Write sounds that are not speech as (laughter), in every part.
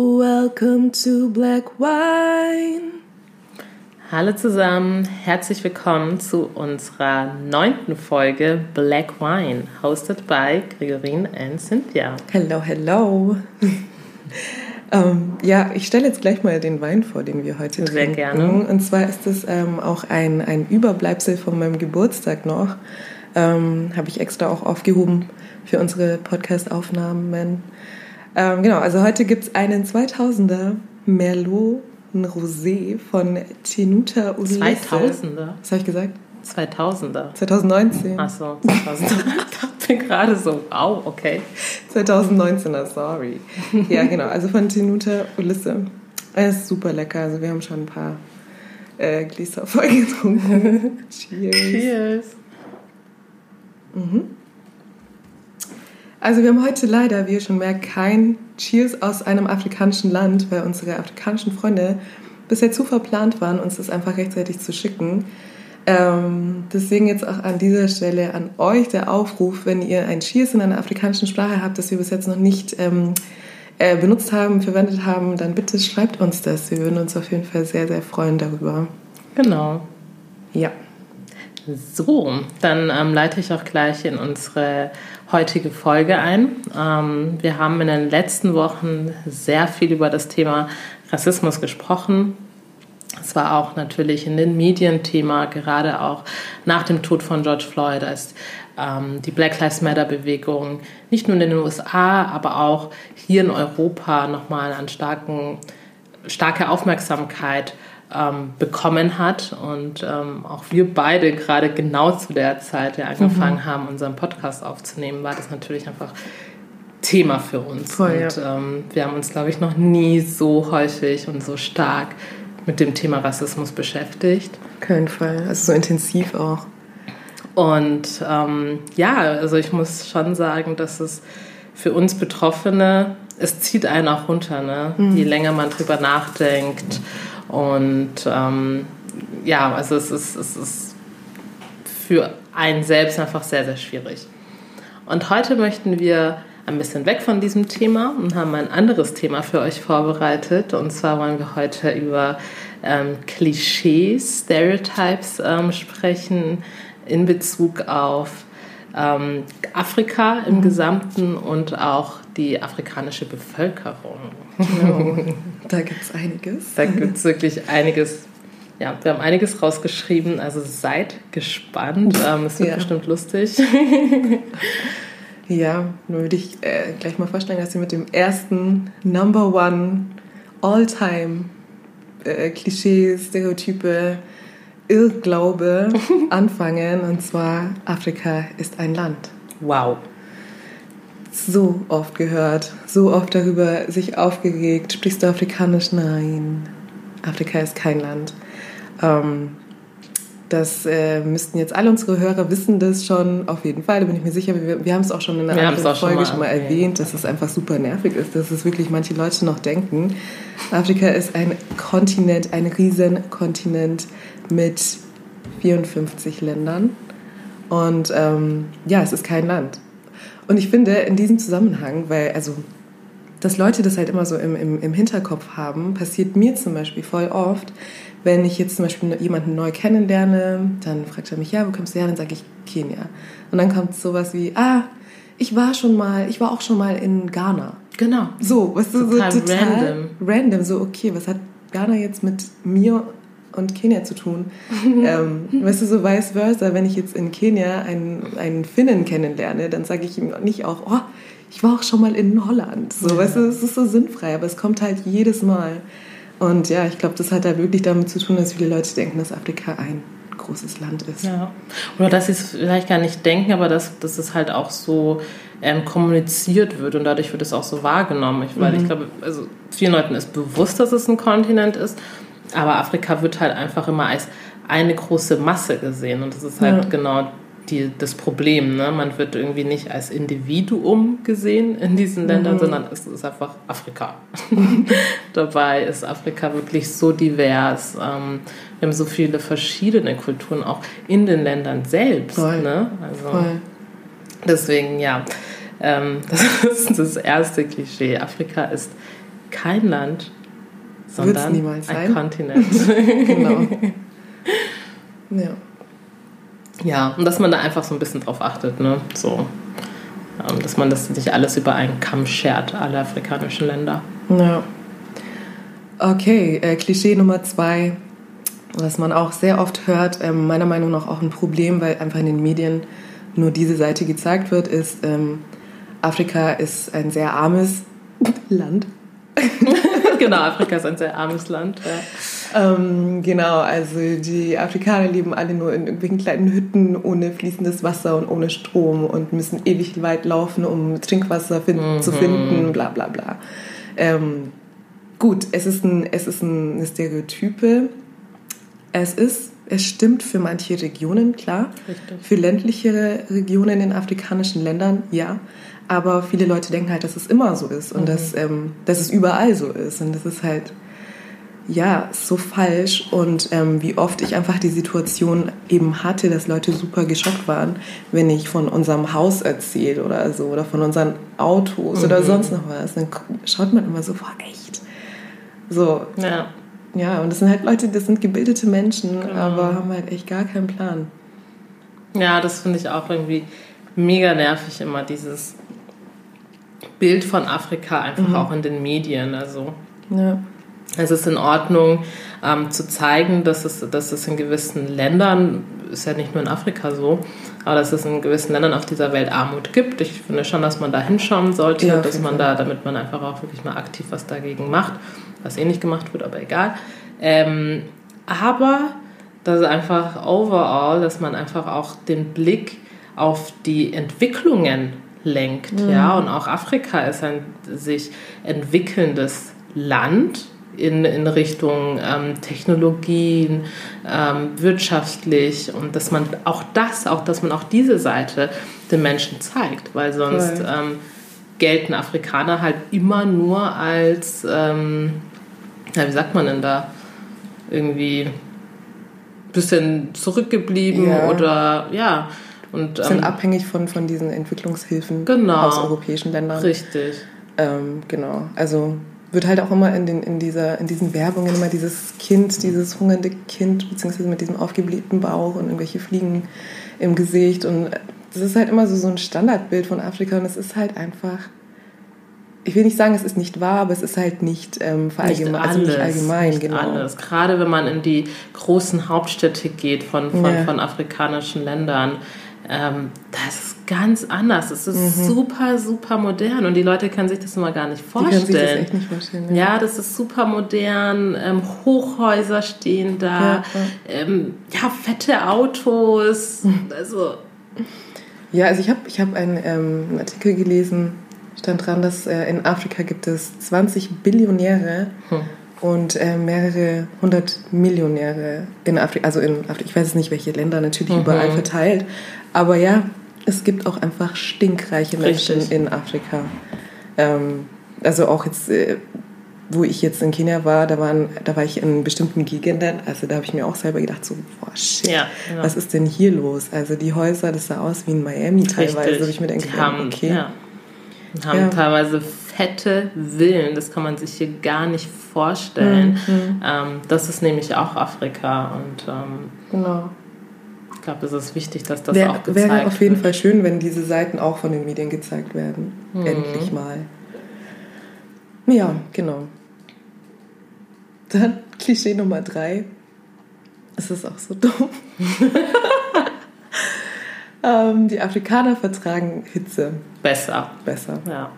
Welcome to Black Wine. Hallo zusammen, herzlich willkommen zu unserer neunten Folge Black Wine, hosted by Gregorine and Cynthia. Hello, hello. (laughs) ähm, ja, ich stelle jetzt gleich mal den Wein vor, den wir heute Sehr trinken. gerne. Und zwar ist es ähm, auch ein, ein Überbleibsel von meinem Geburtstag noch. Ähm, Habe ich extra auch aufgehoben für unsere Podcast-Aufnahmen. Ähm, genau, also heute gibt es einen 2000er Merlot Rosé von Tenuta Ulisse. 2000er? Was habe ich gesagt? 2000er. 2019. Achso, 2000er. ich dachte gerade so, au, okay. 2019er, sorry. Ja, genau, also von Tenuta Ulisse. Es ist super lecker, also wir haben schon ein paar äh, Gläser (laughs) voll getrunken. (laughs) Cheers. Cheers. Mhm. Also wir haben heute leider, wie ihr schon merkt, kein Cheers aus einem afrikanischen Land, weil unsere afrikanischen Freunde bisher zu verplant waren, uns das einfach rechtzeitig zu schicken. Ähm, deswegen jetzt auch an dieser Stelle an euch der Aufruf, wenn ihr ein Cheers in einer afrikanischen Sprache habt, das wir bis jetzt noch nicht ähm, äh, benutzt haben, verwendet haben, dann bitte schreibt uns das. Wir würden uns auf jeden Fall sehr, sehr freuen darüber. Genau. Ja. So, dann ähm, leite ich auch gleich in unsere heutige Folge ein. Ähm, wir haben in den letzten Wochen sehr viel über das Thema Rassismus gesprochen. Es war auch natürlich in den Medien Thema, gerade auch nach dem Tod von George Floyd, als ähm, die Black Lives Matter Bewegung nicht nur in den USA, aber auch hier in Europa nochmal an starken, starke Aufmerksamkeit ähm, bekommen hat und ähm, auch wir beide gerade genau zu der Zeit, der angefangen mhm. haben, unseren Podcast aufzunehmen, war das natürlich einfach Thema für uns. Voll, und ja. ähm, wir haben uns, glaube ich, noch nie so häufig und so stark mit dem Thema Rassismus beschäftigt. Auf keinen Fall. Also so intensiv auch. Und ähm, ja, also ich muss schon sagen, dass es für uns Betroffene, es zieht einen auch runter, ne? Mhm. je länger man drüber nachdenkt. Und ähm, ja, also es ist, es ist für einen selbst einfach sehr, sehr schwierig. Und heute möchten wir ein bisschen weg von diesem Thema und haben ein anderes Thema für euch vorbereitet. Und zwar wollen wir heute über ähm, Klischees, Stereotypes ähm, sprechen in Bezug auf ähm, Afrika im Gesamten und auch die afrikanische Bevölkerung. Genau. Da gibt es einiges. Da gibt es wirklich einiges. Ja, wir haben einiges rausgeschrieben, also seid gespannt. Ähm, es wird Ja. bestimmt lustig. Ja, nur würde ich äh, gleich mal vorstellen, dass wir mit dem ersten Number One All-Time äh, Klischees, Stereotype, Irrglaube (laughs) anfangen. Und zwar, Afrika ist ein Land. Wow. So oft gehört, so oft darüber sich aufgeregt. Sprichst du Afrikanisch? Nein. Afrika ist kein Land. Ähm, das äh, müssten jetzt alle unsere Hörer wissen das schon, auf jeden Fall, da bin ich mir sicher. Wir, wir haben es auch schon in einer Wir anderen auch schon Folge mal schon mal erwähnt, dass es einfach super nervig ist, dass es wirklich manche Leute noch denken. Afrika ist ein Kontinent, ein Riesenkontinent mit 54 Ländern. Und ähm, ja, es ist kein Land. Und ich finde in diesem Zusammenhang, weil, also, dass Leute das halt immer so im, im, im Hinterkopf haben, passiert mir zum Beispiel voll oft, wenn ich jetzt zum Beispiel jemanden neu kennenlerne, dann fragt er mich, ja, wo kommst du her? Dann sage ich Kenia. Und dann kommt sowas wie, ah, ich war schon mal, ich war auch schon mal in Ghana. Genau. So, was du Total so total random. random. So, okay, was hat Ghana jetzt mit mir und Kenia zu tun? (laughs) ähm, weißt du, so vice versa, wenn ich jetzt in Kenia einen, einen Finnen kennenlerne, dann sage ich ihm nicht auch, oh, ich war auch schon mal in Holland. So, weißt du, es ist so sinnfrei, aber es kommt halt jedes Mal. Und ja, ich glaube, das hat da wirklich damit zu tun, dass viele Leute denken, dass Afrika ein großes Land ist. Ja. Oder dass sie es vielleicht gar nicht denken, aber dass, dass es halt auch so ähm, kommuniziert wird und dadurch wird es auch so wahrgenommen. Ich, weil ich glaube, also vielen Leuten ist bewusst, dass es ein Kontinent ist, aber Afrika wird halt einfach immer als eine große Masse gesehen und das ist halt Ja. genau die, das Problem. Ne? Man wird irgendwie nicht als Individuum gesehen in diesen Ländern, sondern es ist einfach Afrika. (laughs) Dabei ist Afrika wirklich so divers. Ähm, wir haben so viele verschiedene Kulturen auch in den Ländern selbst. Voll. Ne? Also Voll. deswegen ja, ähm, (laughs) das ist das erste Klischee. Afrika ist kein Land, sondern ein sein. Kontinent. (laughs) genau. Ja. Ja, und dass man da einfach so ein bisschen drauf achtet, ne? So, ähm, dass man das nicht alles über einen Kamm schert, alle afrikanischen Länder. Ja. Okay, äh, Klischee Nummer zwei, was man auch sehr oft hört, ähm, meiner Meinung nach auch ein Problem, weil einfach in den Medien nur diese Seite gezeigt wird, ist, ähm, Afrika ist ein sehr armes (laughs) Land. (laughs) genau, Afrika ist ein sehr armes Land. Ja. Ähm, genau, also die Afrikaner leben alle nur in irgendwelchen kleinen Hütten ohne fließendes Wasser und ohne Strom und müssen ewig weit laufen, um Trinkwasser find mhm. zu finden, bla bla bla. Ähm, gut, es ist, ein, es ist eine Stereotype. Es ist, es stimmt für manche Regionen, klar. Richtig. Für ländlichere Regionen in afrikanischen Ländern, ja. Aber viele Leute denken halt, dass es immer so ist und Mhm. dass, ähm, dass es überall so ist. Und das ist halt, ja, so falsch. Und ähm, wie oft ich einfach die Situation eben hatte, dass Leute super geschockt waren, wenn ich von unserem Haus erzähle oder so, oder von unseren Autos oder Mhm. sonst noch was. Dann schaut man immer so, boah, echt? So, Ja. ja, und das sind halt Leute, das sind gebildete Menschen, Genau. aber haben halt echt gar keinen Plan. Ja, das finde ich auch irgendwie mega nervig, immer dieses Bild von Afrika einfach auch in den Medien. Also Ja. es ist in Ordnung ähm, zu zeigen, dass es, dass es in gewissen Ländern, ist ja nicht nur in Afrika so, aber dass es in gewissen Ländern auf dieser Welt Armut gibt. Ich finde schon, dass man da hinschauen sollte, Ja, dass man da, damit man einfach auch wirklich mal aktiv was dagegen macht, was eh nicht gemacht wird, aber egal. Ähm, aber das ist einfach overall, dass man einfach auch den Blick auf die Entwicklungen lenkt. Ja, und auch Afrika ist ein sich entwickelndes Land in, in Richtung ähm, Technologien, ähm, wirtschaftlich und dass man auch das, auch dass man auch diese Seite den Menschen zeigt, weil sonst ähm, gelten Afrikaner halt immer nur als, ähm, ja, wie sagt man denn da, irgendwie bisschen zurückgeblieben Ja. oder ja. Und, Sind ähm, abhängig von, von diesen Entwicklungshilfen Genau. aus europäischen Ländern. richtig. Ähm, genau. Also wird halt auch immer in, den, in, dieser, in diesen Werbungen immer dieses Kind, dieses hungernde Kind, beziehungsweise mit diesem aufgeblähten Bauch und irgendwelche Fliegen im Gesicht. Und das ist halt immer so, so ein Standardbild von Afrika und es ist halt einfach. Ich will nicht sagen, es ist nicht wahr, aber es ist halt nicht ähm, verallgemein, Nicht also nicht alles, allgemein, nicht genau. alles. Gerade wenn man in die großen Hauptstädte geht von, von, Ja. von afrikanischen Ländern, ähm, das ist ganz anders. Es ist Mhm. super, super modern und die Leute können sich das immer gar nicht Die können sich das vorstellen. echt nicht vorstellen. Ja, das ist super modern. Ähm, Hochhäuser stehen da. Ja, ja. Ähm, ja fette Autos. Also, Ja, also ich habe ich hab einen, ähm, einen Artikel gelesen, stand dran, dass äh, in Afrika gibt es 20 Billionäre Hm. und äh, mehrere hundert Millionäre in Afrika, also in Afrika, ich weiß nicht, welche Länder, natürlich Mhm. überall verteilt, aber ja, es gibt auch einfach stinkreiche Menschen Richtig. in Afrika. Ähm, also auch jetzt, äh, wo ich jetzt in Kenia war, da, waren, da war ich in bestimmten Gegenden, also da habe ich mir auch selber gedacht, so, boah, shit, Ja, genau. was ist denn hier los? Also die Häuser, das sah aus wie in Miami teilweise, wo ich mir denke, haben, okay. ja, haben Ja. teilweise fette Villen, das kann man sich hier gar nicht vorstellen. Mhm. Ähm, das ist nämlich auch Afrika und ähm, Genau. Ich glaube, es ist wichtig, dass das Wär, auch gezeigt wäre auf jeden wird. Fall schön, wenn diese Seiten auch von den Medien gezeigt werden. Mhm. Endlich mal. Ja, genau. Dann (laughs) Klischee Nummer drei. Es ist auch so dumm. (laughs) ähm, die Afrikaner vertragen Hitze besser. besser. Ja.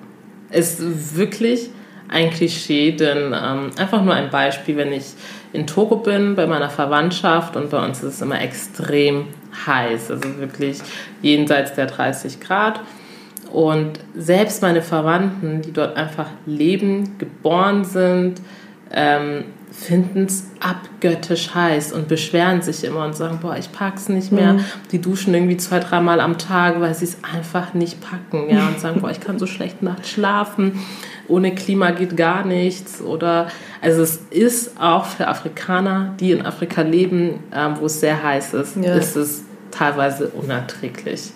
Ist wirklich ein Klischee, denn ähm, einfach nur ein Beispiel, wenn ich in Togo bin, bei meiner Verwandtschaft und bei uns ist es immer extrem heiß, also wirklich jenseits der 30 Grad. Und selbst meine Verwandten, die dort einfach leben, geboren sind, ähm, finden es abgöttisch heiß und beschweren sich immer und sagen, boah, ich pack's nicht mehr. Die duschen irgendwie zwei, dreimal am Tag, weil sie es einfach nicht packen. Ja, und sagen, (laughs) boah, ich kann so schlecht nachts schlafen. Ohne Klima geht gar nichts. Oder also es ist auch für Afrikaner, die in Afrika leben, ähm, wo es sehr heiß ist, Ja. ist es teilweise unerträglich.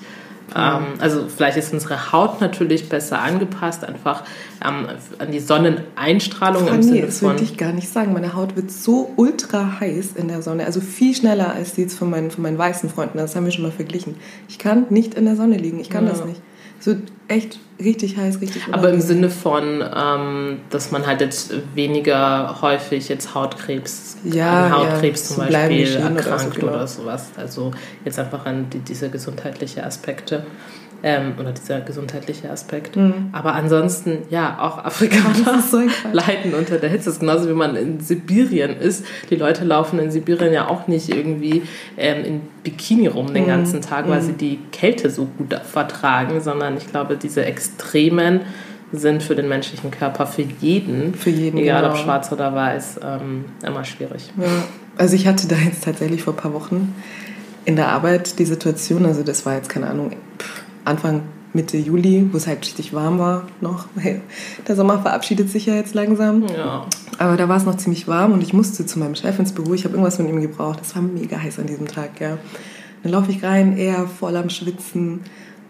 Ähm, also vielleicht ist unsere Haut natürlich besser angepasst, einfach ähm, an die Sonneneinstrahlung Ach, im Sinne das würde ich gar nicht sagen. Meine Haut wird so ultra heiß in der Sonne, also viel schneller als die jetzt von meinen, von meinen weißen Freunden. Das haben wir schon mal verglichen. Ich kann nicht in der Sonne liegen, ich kann Ja. das nicht. Wird echt richtig heiß, richtig Aber im unangenehm. Sinne von, ähm, dass man halt jetzt weniger häufig jetzt Hautkrebs, Ja, an Hautkrebs ja, zum so Beispiel Schäden oder so, erkrankt oder, genau. sowas. Also jetzt einfach an die, diese gesundheitliche Aspekte. Ähm, oder dieser gesundheitliche Aspekt. Aber ansonsten, ja, auch Afrikaner (laughs) Mhm. So leiden unter der Hitze. Das ist genauso wie man in Sibirien ist. Die Leute laufen in Sibirien ja auch nicht irgendwie ähm, in Bikini rum Mhm. den ganzen Tag, weil sie die Kälte so gut vertragen, sondern ich glaube, diese Extremen sind für den menschlichen Körper, für jeden, Für jeden, egal ob genau. schwarz oder weiß, ähm, immer schwierig. Ja, also ich hatte da jetzt tatsächlich vor ein paar Wochen in der Arbeit die Situation, also das war jetzt keine Ahnung, Anfang Mitte Juli, wo es halt richtig warm war noch. weil Der Sommer verabschiedet sich ja jetzt langsam. Ja. Aber da war es noch ziemlich warm und ich musste zu meinem Chef ins Büro. Ich habe irgendwas von ihm gebraucht. Es war mega heiß an diesem Tag, ja. Dann laufe ich rein, er voll am Schwitzen.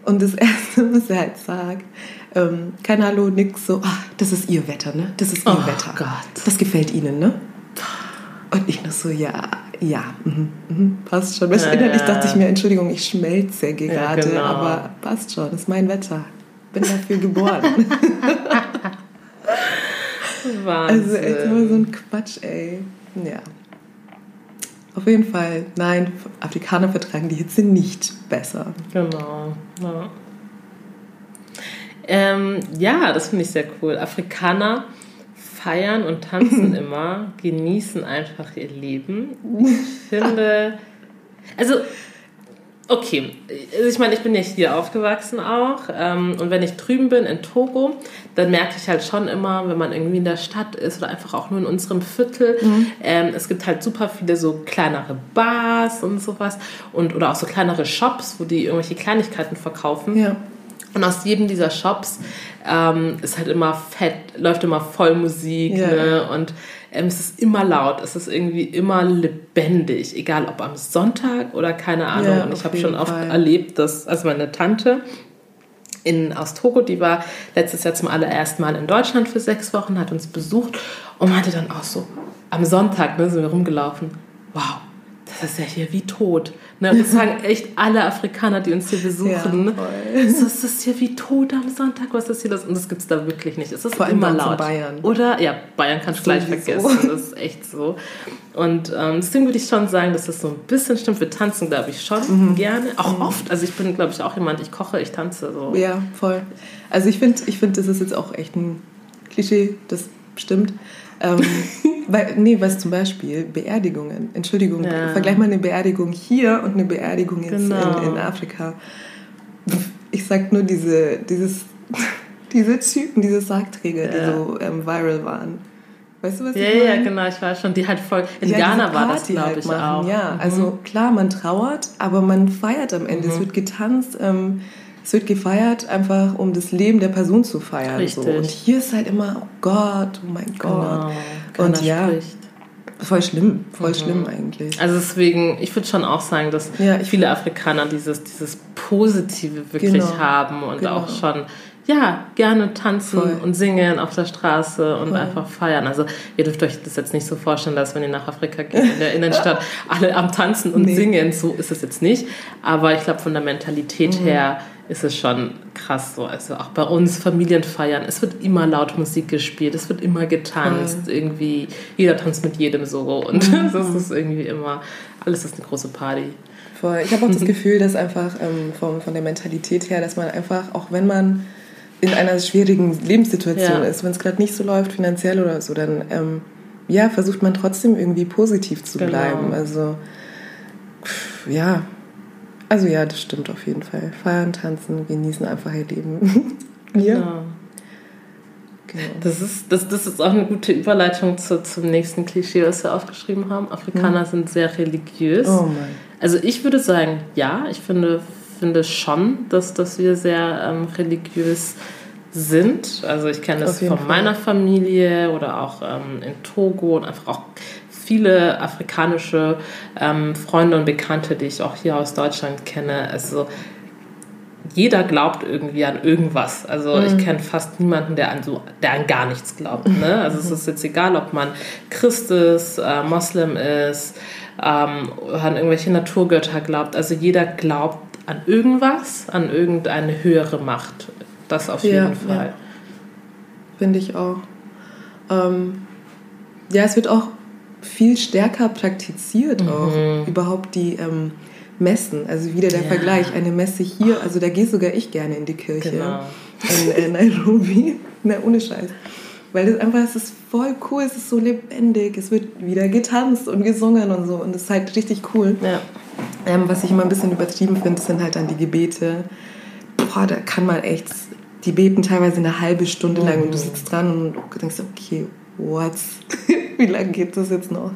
Und das (laughs) Erste, was er halt sagt, ähm, kein Hallo, nix, so, ah, das ist ihr Wetter, ne? Das ist ihr Oh Wetter. Gott. Das gefällt Ihnen, ne? Und ich nur so, ja, ja, mhm, mhm, passt schon. Ja, innerlich ja. dachte ich mir, Entschuldigung, ich schmelze gerade, genau. aber passt schon, das ist mein Wetter. Bin dafür geboren. Wahnsinn. (laughs) Also echt immer so ein Quatsch, ey. Ja. Auf jeden Fall, nein, Afrikaner vertragen die Hitze nicht besser. Genau. Ja, ähm, ja das finde ich sehr cool. Afrikaner feiern und tanzen (laughs) immer, genießen einfach ihr Leben. Ich (laughs) finde, also Okay, also ich meine, ich bin ja hier aufgewachsen auch ähm, und wenn ich drüben bin in Togo, dann merke ich halt schon immer, wenn man irgendwie in der Stadt ist oder einfach auch nur in unserem Viertel, ähm, es gibt halt super viele so kleinere Bars und sowas und oder auch so kleinere Shops, wo die irgendwelche Kleinigkeiten verkaufen. Ja. Und aus jedem dieser Shops ähm, ist halt immer fett, läuft immer voll Musik Ja. ne? und ähm, es ist immer laut, es ist irgendwie immer lebendig, egal ob am Sonntag oder keine Ahnung. Ja, und ich habe schon oft Fall. erlebt, dass, also meine Tante in, aus Togo, die war letztes Jahr zum allerersten Mal in Deutschland für sechs Wochen, hat uns besucht und meinte dann auch so, am Sonntag ne, sind wir rumgelaufen, wow, das ist ja hier wie tot. Ne? Das sagen echt alle Afrikaner, die uns hier besuchen. Ja, ist das hier wie tot am Sonntag? Was ist hier los? Und das gibt es da wirklich nicht. Es ist Vor immer laut. Bayern. Oder? Ja, Bayern kannst du gleich vergessen. Das ist echt so. Und ähm, deswegen würde ich schon sagen, dass das so ein bisschen stimmt. Wir tanzen, glaube ich, schon Mhm. gerne. Auch oft. Also ich bin, glaube ich, auch jemand, ich koche, ich tanze so. Ja, voll. Also ich finde, ich find, das ist jetzt auch echt ein Klischee, das stimmt. Ähm, (laughs) weil, nee, was zum Beispiel Beerdigungen. Entschuldigung, Ja. vergleich mal eine Beerdigung hier und eine Beerdigung jetzt Genau. in, in Afrika. Ich sag nur diese, dieses, (laughs) diese Typen, diese Sargträger, die Ja. so ähm, viral waren. Weißt du, was Ja, ich meine? ja, genau, ich weiß schon. Die halt voll. In Ja, Ghana war das, glaube halt ich, machen, auch. Ja, Mhm. also klar, man trauert, aber man feiert am Ende. Mhm. Es wird getanzt, ähm, es wird gefeiert, einfach um das Leben der Person zu feiern. So. Richtig. Und hier ist halt immer, oh Gott, oh mein Gott. Genau. Und ja, spricht. voll schlimm, voll Mhm. schlimm eigentlich. Also deswegen, ich würde schon auch sagen, dass Ja, viele Afrikaner dieses, dieses Positive wirklich Genau, haben und genau. auch schon, ja, gerne tanzen Voll. und singen auf der Straße und Voll. einfach feiern. Also ihr dürft euch das jetzt nicht so vorstellen, dass wenn ihr nach Afrika geht, in der Innenstadt (laughs) alle am Tanzen und Nee. singen, so ist es jetzt nicht. Aber ich glaube, von der Mentalität Mhm. her ist es schon krass so. Also auch bei uns Familienfeiern, es wird immer laut Musik gespielt, es wird immer getanzt, irgendwie, jeder tanzt mit jedem so und Mhm. (laughs) das ist irgendwie immer, alles ist eine große Party. Voll. Ich habe auch das Mhm. Gefühl, dass einfach ähm, von, von der Mentalität her, dass man einfach, auch wenn man in einer schwierigen Lebenssituation Ja. ist, wenn es gerade nicht so läuft, finanziell oder so, dann ähm, ja, versucht man trotzdem irgendwie positiv zu Genau. bleiben. Also ja, also ja, das stimmt auf jeden Fall. Feiern, tanzen, genießen einfach ihr Leben. ja, genau. Das ist, das, das ist auch eine gute Überleitung zu, zum nächsten Klischee, was wir aufgeschrieben haben. Afrikaner sind sehr religiös. Oh Mann. Also ich würde sagen, ja, ich finde, finde schon, dass, dass wir sehr ähm, religiös sind. Also ich kenne das von Fall. meiner Familie oder auch ähm, in Togo und einfach auch viele afrikanische ähm, Freunde und Bekannte, die ich auch hier aus Deutschland kenne. Also jeder glaubt irgendwie an irgendwas. Also mhm. ich kenne fast niemanden, der an so, der an gar nichts glaubt. Ne? Also es ist jetzt egal, ob man Christ ist, äh, Moslem ist, ähm, an irgendwelche Naturgötter glaubt. Also jeder glaubt an irgendwas, an irgendeine höhere Macht. Das auf jeden ja, Fall. Ja. Finde ich auch. Ähm, ja, es wird auch viel stärker praktiziziert, mhm. auch überhaupt die ähm, Messen. Also wieder der ja. Vergleich, eine Messe hier, also da gehe sogar ich gerne in die Kirche. Genau. In, in Nairobi. (laughs) Na, ohne Scheiß. Weil es einfach, es ist voll cool, es ist so lebendig, es wird wieder getanzt und gesungen und so und es ist halt richtig cool. Ja. Ähm, was ich immer ein bisschen übertrieben finde, sind halt dann die Gebete. Boah, da kann man echt, die beten teilweise eine halbe Stunde lang und du sitzt dran und denkst, okay, what? (laughs) (laughs) Wie lange geht das jetzt noch?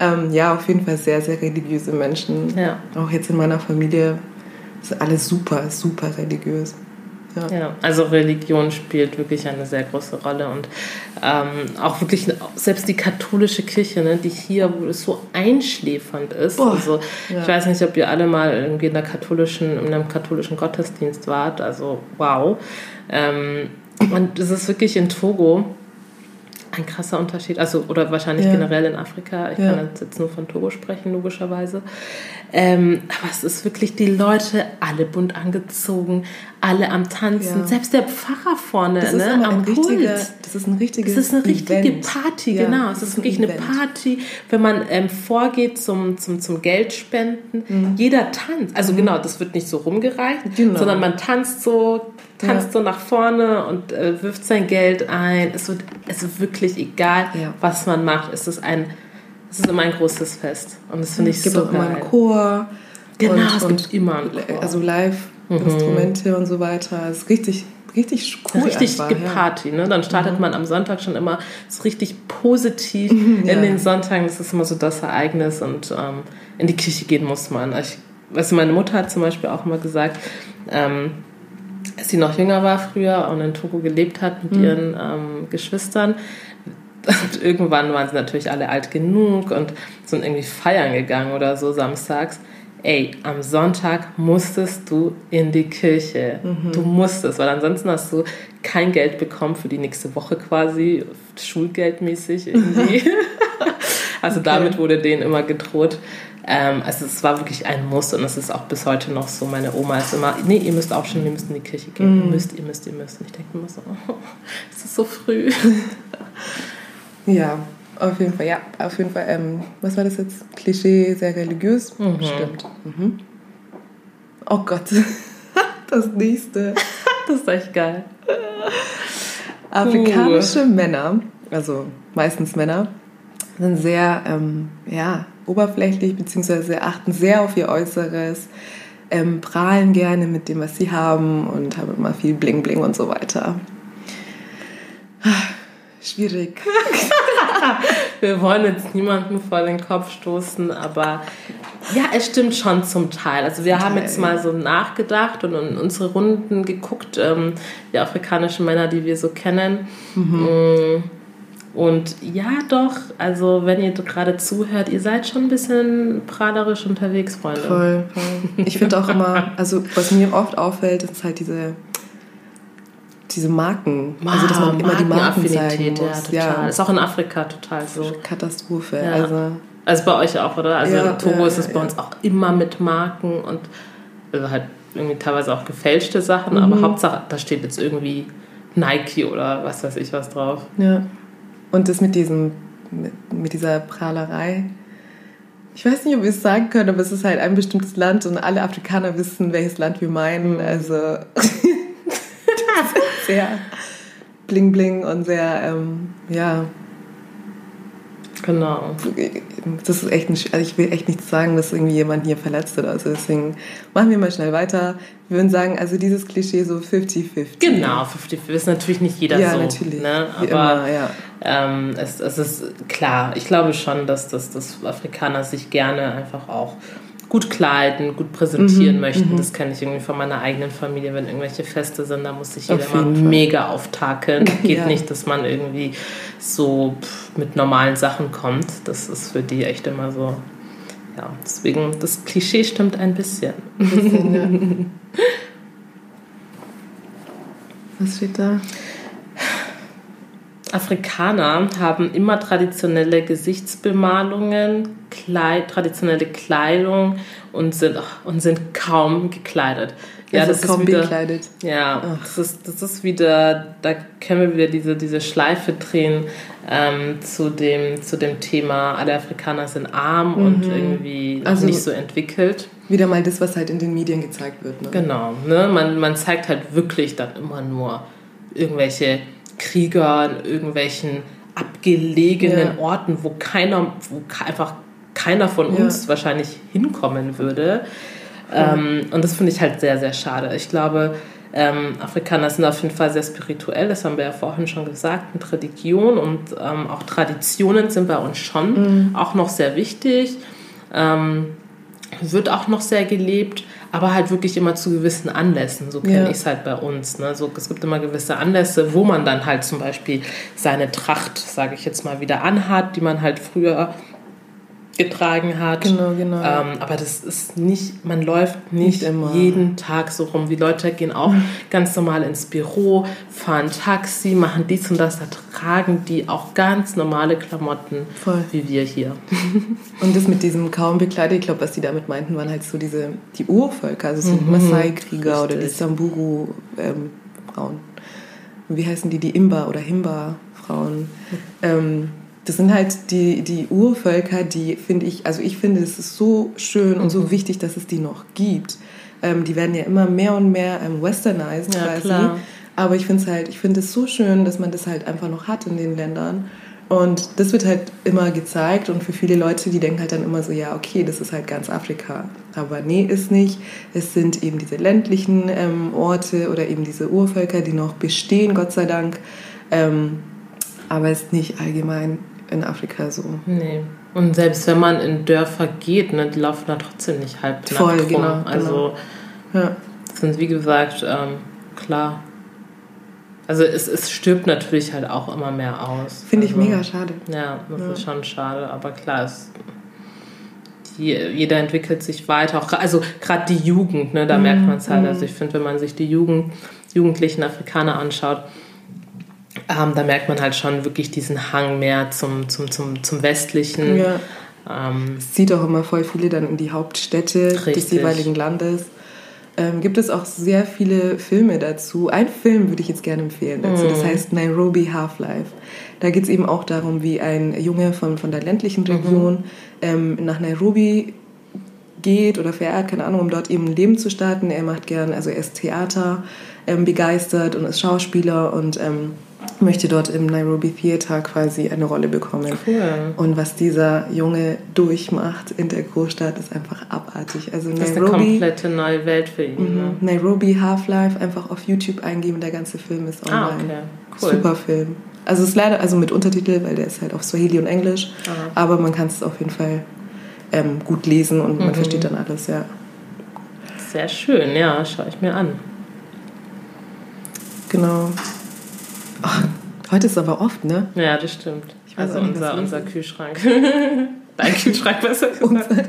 Ähm, ja, auf jeden Fall sehr, sehr religiöse Menschen. Ja. Auch jetzt in meiner Familie sind alle super, super religiös. Ja. ja. also Religion spielt wirklich eine sehr große Rolle und ähm, auch wirklich selbst die katholische Kirche, ne, die hier, wo es so einschläfernd ist. Boah, also ja. ich weiß nicht, ob ihr alle mal irgendwie in, der katholischen, in einem katholischen Gottesdienst wart. Also wow. Ähm, und es ist wirklich in Togo ein krasser Unterschied. Also, oder wahrscheinlich ja. generell in Afrika. Ich ja. kann jetzt nur von Togo sprechen, logischerweise. Ähm, aber es ist wirklich die Leute alle bunt angezogen, alle am Tanzen, ja. selbst der Pfarrer vorne das ne, am Pult. Das ist ein richtiges Das ist eine richtige Event. Party, genau. Es ist, ist wirklich ein eine Party, wenn man ähm, vorgeht zum, zum, zum Geldspenden. Mhm. Jeder tanzt. Also mhm. genau, das wird nicht so rumgereicht, genau. sondern man tanzt so, tanzt so nach vorne und äh, wirft sein Geld ein. Es wird, es ist wirklich egal, was man macht. Es ist ein es ist immer ein großes Fest. Und das finde ich so Es gibt auch immer einen Chor. Genau, und, es gibt immer einen Chor. Also Live-Instrumente mhm. und so weiter. Es ist richtig, richtig cool. Richtig einfach, Party, ne? Dann startet mhm. man am Sonntag schon immer so richtig positiv ja. in den Sonntagen. Das ist immer so das Ereignis und ähm, in die Kirche gehen muss man. Ich, du, meine Mutter hat zum Beispiel auch immer gesagt, ähm, als sie noch jünger war früher und in Togo gelebt hat mit mhm. ihren ähm, Geschwistern, und irgendwann waren sie natürlich alle alt genug und sind irgendwie feiern gegangen oder so samstags. Ey, am Sonntag musstest du in die Kirche. Mhm. Du musstest, weil ansonsten hast du kein Geld bekommen für die nächste Woche quasi, schulgeldmäßig irgendwie. (laughs) also okay. damit wurde denen immer gedroht. Ähm, also es war wirklich ein Muss und es ist auch bis heute noch so. Meine Oma ist immer, nee, ihr müsst aufstehen, ihr müsst in die Kirche gehen. Mhm. Ihr müsst, ihr müsst, ihr müsst. Und ich denke immer so, oh, (laughs) es ist so früh. (laughs) Ja, auf jeden Fall, ja, auf jeden Fall. Ähm, was war das jetzt? Klischee, sehr religiös? Mhm. Stimmt. Mhm. Oh Gott, (laughs) das nächste. (laughs) das ist echt geil. Afrikanische uh. Männer, also meistens Männer, sind sehr ähm, ja, oberflächlich, beziehungsweise achten sehr auf ihr Äußeres, ähm, prahlen gerne mit dem, was sie haben und haben immer viel Bling Bling und so weiter. Schwierig. (laughs) Wir wollen jetzt niemanden vor den Kopf stoßen, aber ja, es stimmt schon zum Teil. Also wir haben jetzt mal so nachgedacht und in unsere Runden geguckt, ähm, die afrikanischen Männer, die wir so kennen. Mhm. Mm, und ja, doch, also wenn ihr gerade zuhört, ihr seid schon ein bisschen prahlerisch unterwegs, Freunde. Voll, voll. Ich finde auch immer, also was mir oft auffällt, ist halt diese diese Marken. Wow, also, dass man immer die Marken zeigen muss. Ja, total. Ja. Ist auch in Afrika total so. Katastrophe. Ja. Also, also bei euch auch, oder? Also ja, in Togo ist es bei uns auch immer mit Marken und also halt irgendwie teilweise auch gefälschte Sachen, mhm. aber Hauptsache, da steht jetzt irgendwie Nike oder was weiß ich was drauf. Ja. Und das mit diesem, mit, mit dieser Prahlerei. Ich weiß nicht, ob wir es sagen können, aber es ist halt ein bestimmtes Land und alle Afrikaner wissen, welches Land wir meinen. Mhm. Also (laughs) (laughs) sehr bling bling und sehr, ähm, ja. Genau. Das ist echt ein, also ich will echt nichts sagen, dass irgendwie jemand hier verletzt oder so. Deswegen machen wir mal schnell weiter. Wir würden sagen, also dieses Klischee so 50-50. Genau, 50-50 ist natürlich nicht jeder ja, so. Natürlich. Ne? Aber immer, ja. ähm, es, es ist klar, ich glaube schon, dass, dass, dass Afrikaner sich gerne einfach auch gut kleiden, gut präsentieren mhm, möchten. Mhm. Das kenne ich irgendwie von meiner eigenen Familie, wenn irgendwelche Feste sind, da muss sich jeder mal mega auftakeln. (laughs) Geht ja. nicht, dass man irgendwie so mit normalen Sachen kommt. Das ist für die echt immer so. Ja, deswegen, das Klischee stimmt ein bisschen. Ein bisschen ja. (laughs) Was steht da? Afrikaner haben immer traditionelle Gesichtsbemalungen, Kleid, traditionelle Kleidung und sind, und sind kaum gekleidet. Ja, das, das ist wieder, bekleidet. Ja, das ist, das ist wieder, da können wir wieder diese, diese Schleife drehen ähm, zu, dem, zu dem Thema, alle Afrikaner sind arm mhm. und irgendwie also nicht so entwickelt. Wieder mal das, was halt in den Medien gezeigt wird. Ne? Genau, ne? man, man zeigt halt wirklich dann immer nur irgendwelche Krieger in irgendwelchen abgelegenen ja. Orten, wo keiner, wo einfach keiner von uns ja. wahrscheinlich hinkommen würde. Ähm, und das finde ich halt sehr, sehr schade. Ich glaube, ähm, Afrikaner sind auf jeden Fall sehr spirituell, das haben wir ja vorhin schon gesagt, mit Religion und ähm, auch Traditionen sind bei uns schon mhm. auch noch sehr wichtig. Ähm, wird auch noch sehr gelebt, aber halt wirklich immer zu gewissen Anlässen. So kenne ja. ich es halt bei uns. Ne? So, es gibt immer gewisse Anlässe, wo man dann halt zum Beispiel seine Tracht, sage ich jetzt mal, wieder anhat, die man halt früher getragen hat. Genau, genau. Ähm, aber das ist nicht, man läuft nicht, nicht jeden Tag so rum. Die Leute gehen auch (laughs) ganz normal ins Büro, fahren Taxi, machen dies und das, da tragen die auch ganz normale Klamotten, Voll. wie wir hier. (laughs) Und das mit diesem kaum bekleidet, ich glaube, was die damit meinten, waren halt so diese, die Urvölker, also mhm. Maasai-Krieger oder die Samburu-Frauen. Ähm, wie heißen die, die Imba oder Himba-Frauen? Mhm. Ähm, das sind halt die, die Urvölker, die finde ich, also ich finde, es ist so schön und so wichtig, dass es die noch gibt. Ähm, die werden ja immer mehr und mehr ähm, westernized ja, quasi. Klar. Aber ich finde es halt, ich finde es so schön, dass man das halt einfach noch hat in den Ländern. Und das wird halt immer gezeigt und für viele Leute, die denken halt dann immer so, ja, okay, das ist halt ganz Afrika. Aber nee, ist nicht. Es sind eben diese ländlichen ähm, Orte oder eben diese Urvölker, die noch bestehen, Gott sei Dank. Ähm, aber es ist nicht allgemein in Afrika so. Nee. Und selbst wenn man in Dörfer geht, ne, die laufen da trotzdem nicht halb Voll, rum. Genau, also genau. Ja. sind wie gesagt ähm, klar. Also es, es stirbt natürlich halt auch immer mehr aus. Finde also, ich mega schade. Ja, das ja. ist schon schade, aber klar, es, die, jeder entwickelt sich weiter. Auch, also gerade die Jugend, ne, da mm, merkt man es halt. Also ich finde, wenn man sich die Jugend, jugendlichen Afrikaner anschaut, ähm, da merkt man halt schon wirklich diesen Hang mehr zum, zum, zum, zum Westlichen. Ja. Ähm, es zieht auch immer voll viele dann in die Hauptstädte richtig. des jeweiligen Landes. Ähm, gibt es auch sehr viele Filme dazu. Ein Film würde ich jetzt gerne empfehlen dazu. Mm. Das heißt Nairobi Half-Life. Da geht es eben auch darum, wie ein Junge von, von der ländlichen mhm. Region mhm. nach Nairobi geht oder fährt, keine Ahnung, um dort eben ein Leben zu starten. Er macht gern, also er ist Theater ähm, begeistert und ist Schauspieler und ähm, möchte dort im Nairobi Theater quasi eine Rolle bekommen. Cool. Und was dieser Junge durchmacht in der Großstadt ist einfach abartig. Also das Nairobi, ist eine komplette neue Welt für ihn. Mhm. Ne? Nairobi Half-Life einfach auf YouTube eingeben, der ganze Film ist ah, online. Ah, okay. cool. Super Film. Also es ist leider also mit Untertitel, weil der ist halt auf Swahili und Englisch, ah. aber man kann es auf jeden Fall ähm, gut lesen und man mhm. versteht dann alles, ja. Sehr schön, ja, schaue ich mir an. Genau. Ach, heute ist aber oft, ne? Ja, das stimmt. Ich weiß also nicht, unser, unser Kühlschrank. (laughs) Dein Kühlschrank besser gesagt. (laughs)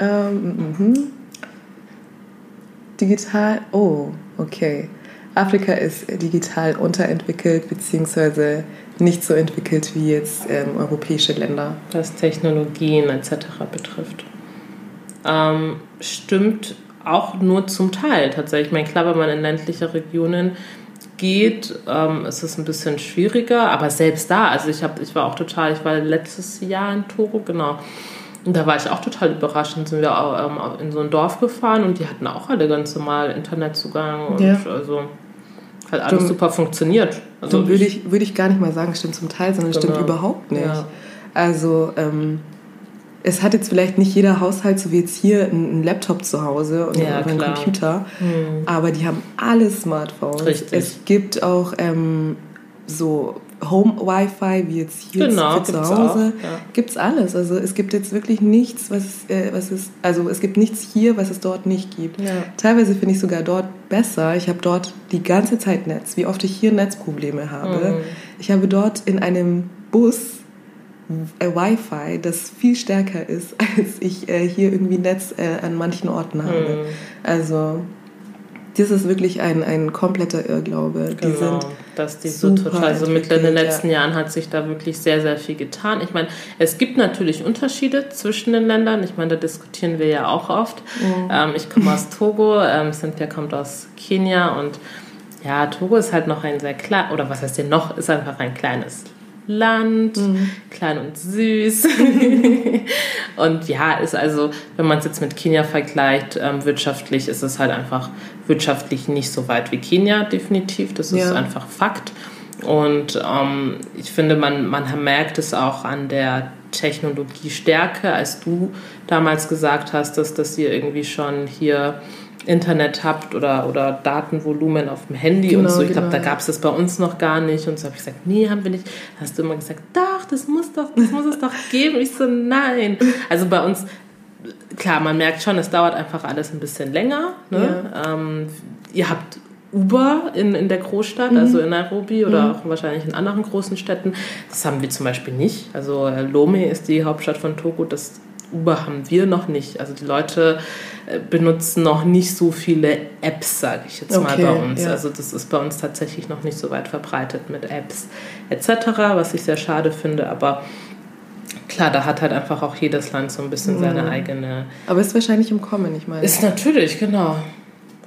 ähm, mhm. Digital, oh, okay. Afrika ist digital unterentwickelt beziehungsweise nicht so entwickelt wie jetzt ähm, europäische Länder. Was Technologien etc. betrifft. Ähm, stimmt auch nur zum Teil tatsächlich. Ich meine, klar, wenn man in ländliche Regionen geht, ähm, ist es ein bisschen schwieriger, aber selbst da, also ich, hab, ich war auch total, ich war letztes Jahr in Toro, genau. Und da war ich auch total überrascht. Dann sind wir auch, ähm, in so ein Dorf gefahren und die hatten auch alle ganz normal Internetzugang und ja. also hat alles stimmt. super funktioniert. Also würde ich, würd ich gar nicht mal sagen, stimmt zum Teil, sondern genau. stimmt überhaupt nicht. Ja. Also ähm, es hat jetzt vielleicht nicht jeder Haushalt, so wie jetzt hier, einen Laptop zu Hause und ja, einen Computer, mhm. aber die haben alle Smartphones. Richtig. Es gibt auch ähm, so Home-Wi-Fi, wie jetzt hier genau, zu Hause. Ja. Gibt es alles. Also es gibt jetzt wirklich nichts, was, äh, was es, also es gibt nichts hier, was es dort nicht gibt. Ja. Teilweise finde ich sogar dort besser. Ich habe dort die ganze Zeit Netz, wie oft ich hier Netzprobleme habe. Mhm. Ich habe dort in einem Bus äh, Wi-Fi, das viel stärker ist, (laughs) als ich äh, hier irgendwie Netz äh, an manchen Orten habe. Mhm. Also das ist wirklich ein, ein kompletter Irrglaube. Die genau, sind dass die so total, also mit in den letzten ja. Jahren hat sich da wirklich sehr, sehr viel getan. Ich meine, es gibt natürlich Unterschiede zwischen den Ländern. Ich meine, da diskutieren wir ja auch oft. Mhm. Ähm, ich komme aus Togo, ähm, Cynthia kommt aus Kenia und ja, Togo ist halt noch ein sehr klein, oder was heißt denn noch, ist einfach ein kleines Land, mhm. klein und süß. (laughs) und ja, ist also, wenn man es jetzt mit Kenia vergleicht, ähm, wirtschaftlich ist es halt einfach wirtschaftlich nicht so weit wie Kenia, definitiv. Das ist ja. einfach Fakt. Und ähm, ich finde, man, man merkt es auch an der Technologiestärke, als du damals gesagt hast, dass, dass ihr irgendwie schon hier Internet habt oder, oder Datenvolumen auf dem Handy genau, und so. Ich genau, glaube, da gab es das bei uns noch gar nicht. Und so habe ich gesagt, nee, haben wir nicht. Da hast du immer gesagt, doch, das muss doch, das muss es doch geben. Ich so, nein. Also bei uns, klar, man merkt schon, es dauert einfach alles ein bisschen länger. Ne? Ja. Ähm, ihr habt Uber in, in der Großstadt, mhm. also in Nairobi oder mhm. auch wahrscheinlich in anderen großen Städten. Das haben wir zum Beispiel nicht. Also äh, Lome ist die Hauptstadt von Togo. Das Uber haben wir noch nicht. Also die Leute benutzen noch nicht so viele Apps, sage ich jetzt okay, mal bei uns. Ja. Also das ist bei uns tatsächlich noch nicht so weit verbreitet mit Apps etc., was ich sehr schade finde, aber klar, da hat halt einfach auch jedes Land so ein bisschen seine mhm. eigene... Aber ist wahrscheinlich im Kommen, ich meine. Ist natürlich, genau.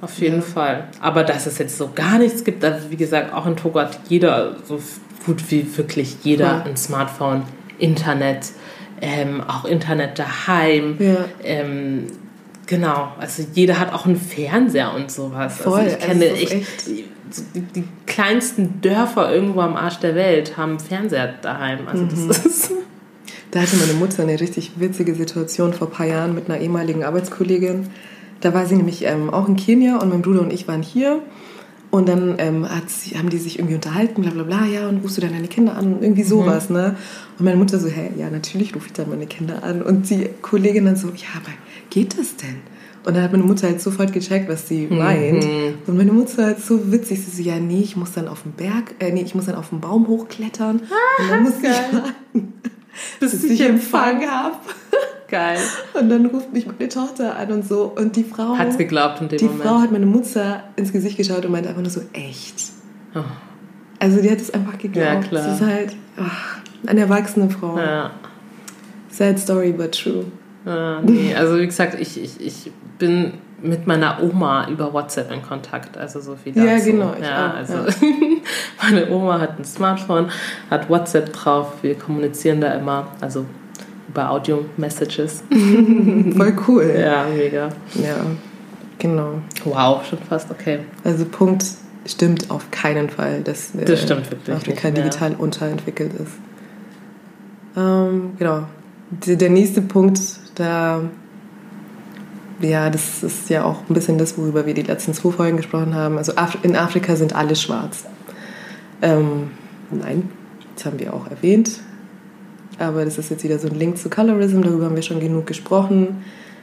Auf jeden ja. Fall. Aber dass es jetzt so gar nichts gibt, also wie gesagt, auch in Togo hat jeder, so gut wie wirklich jeder, ja. ein Smartphone, Internet, ähm, auch Internet daheim. Ja. Ähm, genau, also jeder hat auch einen Fernseher und sowas. Also Voll, also ich kenne also echt, die, die, kleinsten Dörfer irgendwo am Arsch der Welt haben Fernseher daheim. Also mhm. das ist (laughs) da hatte meine Mutter eine richtig witzige Situation vor ein paar Jahren mit einer ehemaligen Arbeitskollegin. Da war sie nämlich ähm, auch in Kenia und mein Bruder und ich waren hier. Und dann ähm, sie, haben die sich irgendwie unterhalten, bla bla bla, ja, und rufst du dann deine Kinder an? Irgendwie mhm. sowas, mhm. ne? Und meine Mutter so, hä, ja, natürlich rufe ich dann meine Kinder an. Und die Kollegin dann so, ja, aber geht das denn? Und dann hat meine Mutter halt sofort gecheckt, was sie mhm. meint. Und meine Mutter halt so witzig, sie so, ja, nee, ich muss dann auf den Berg, äh, nee, ich muss dann auf den Baum hochklettern. Ah, und dann muss geil. (laughs) ich warten, bis, bis ich Empfang habe. (laughs) Geil. Und dann ruft mich meine Tochter an und so. Und die Frau. Hat's geglaubt in dem die Moment. Die Frau hat meine Mutter ins Gesicht geschaut und meinte einfach nur so, echt. Oh. Also die hat es einfach geglaubt. Ja, klar. Sie ist halt ach, eine erwachsene Frau. Ja. Sad story, but true. Ah, nee, also wie gesagt, ich, ich, ich bin mit meiner Oma über WhatsApp in Kontakt, also so viel dazu. Ja, genau. ja, auch, also ja. (laughs) meine Oma hat ein Smartphone, hat WhatsApp drauf, wir kommunizieren da immer, also über Audio-Messages. (laughs) Voll cool. Ja, mega. Ja, genau. Wow, schon fast okay. Also Punkt stimmt auf keinen Fall, dass äh, das stimmt wirklich Afrika digital unterentwickelt ist. Ähm, genau. Der nächste Punkt, da ja, das ist ja auch ein bisschen das, worüber wir die letzten zwei Folgen gesprochen haben. Also in Afrika sind alle schwarz. Ähm, nein, das haben wir auch erwähnt. Aber das ist jetzt wieder so ein Link zu Colorism, darüber haben wir schon genug gesprochen.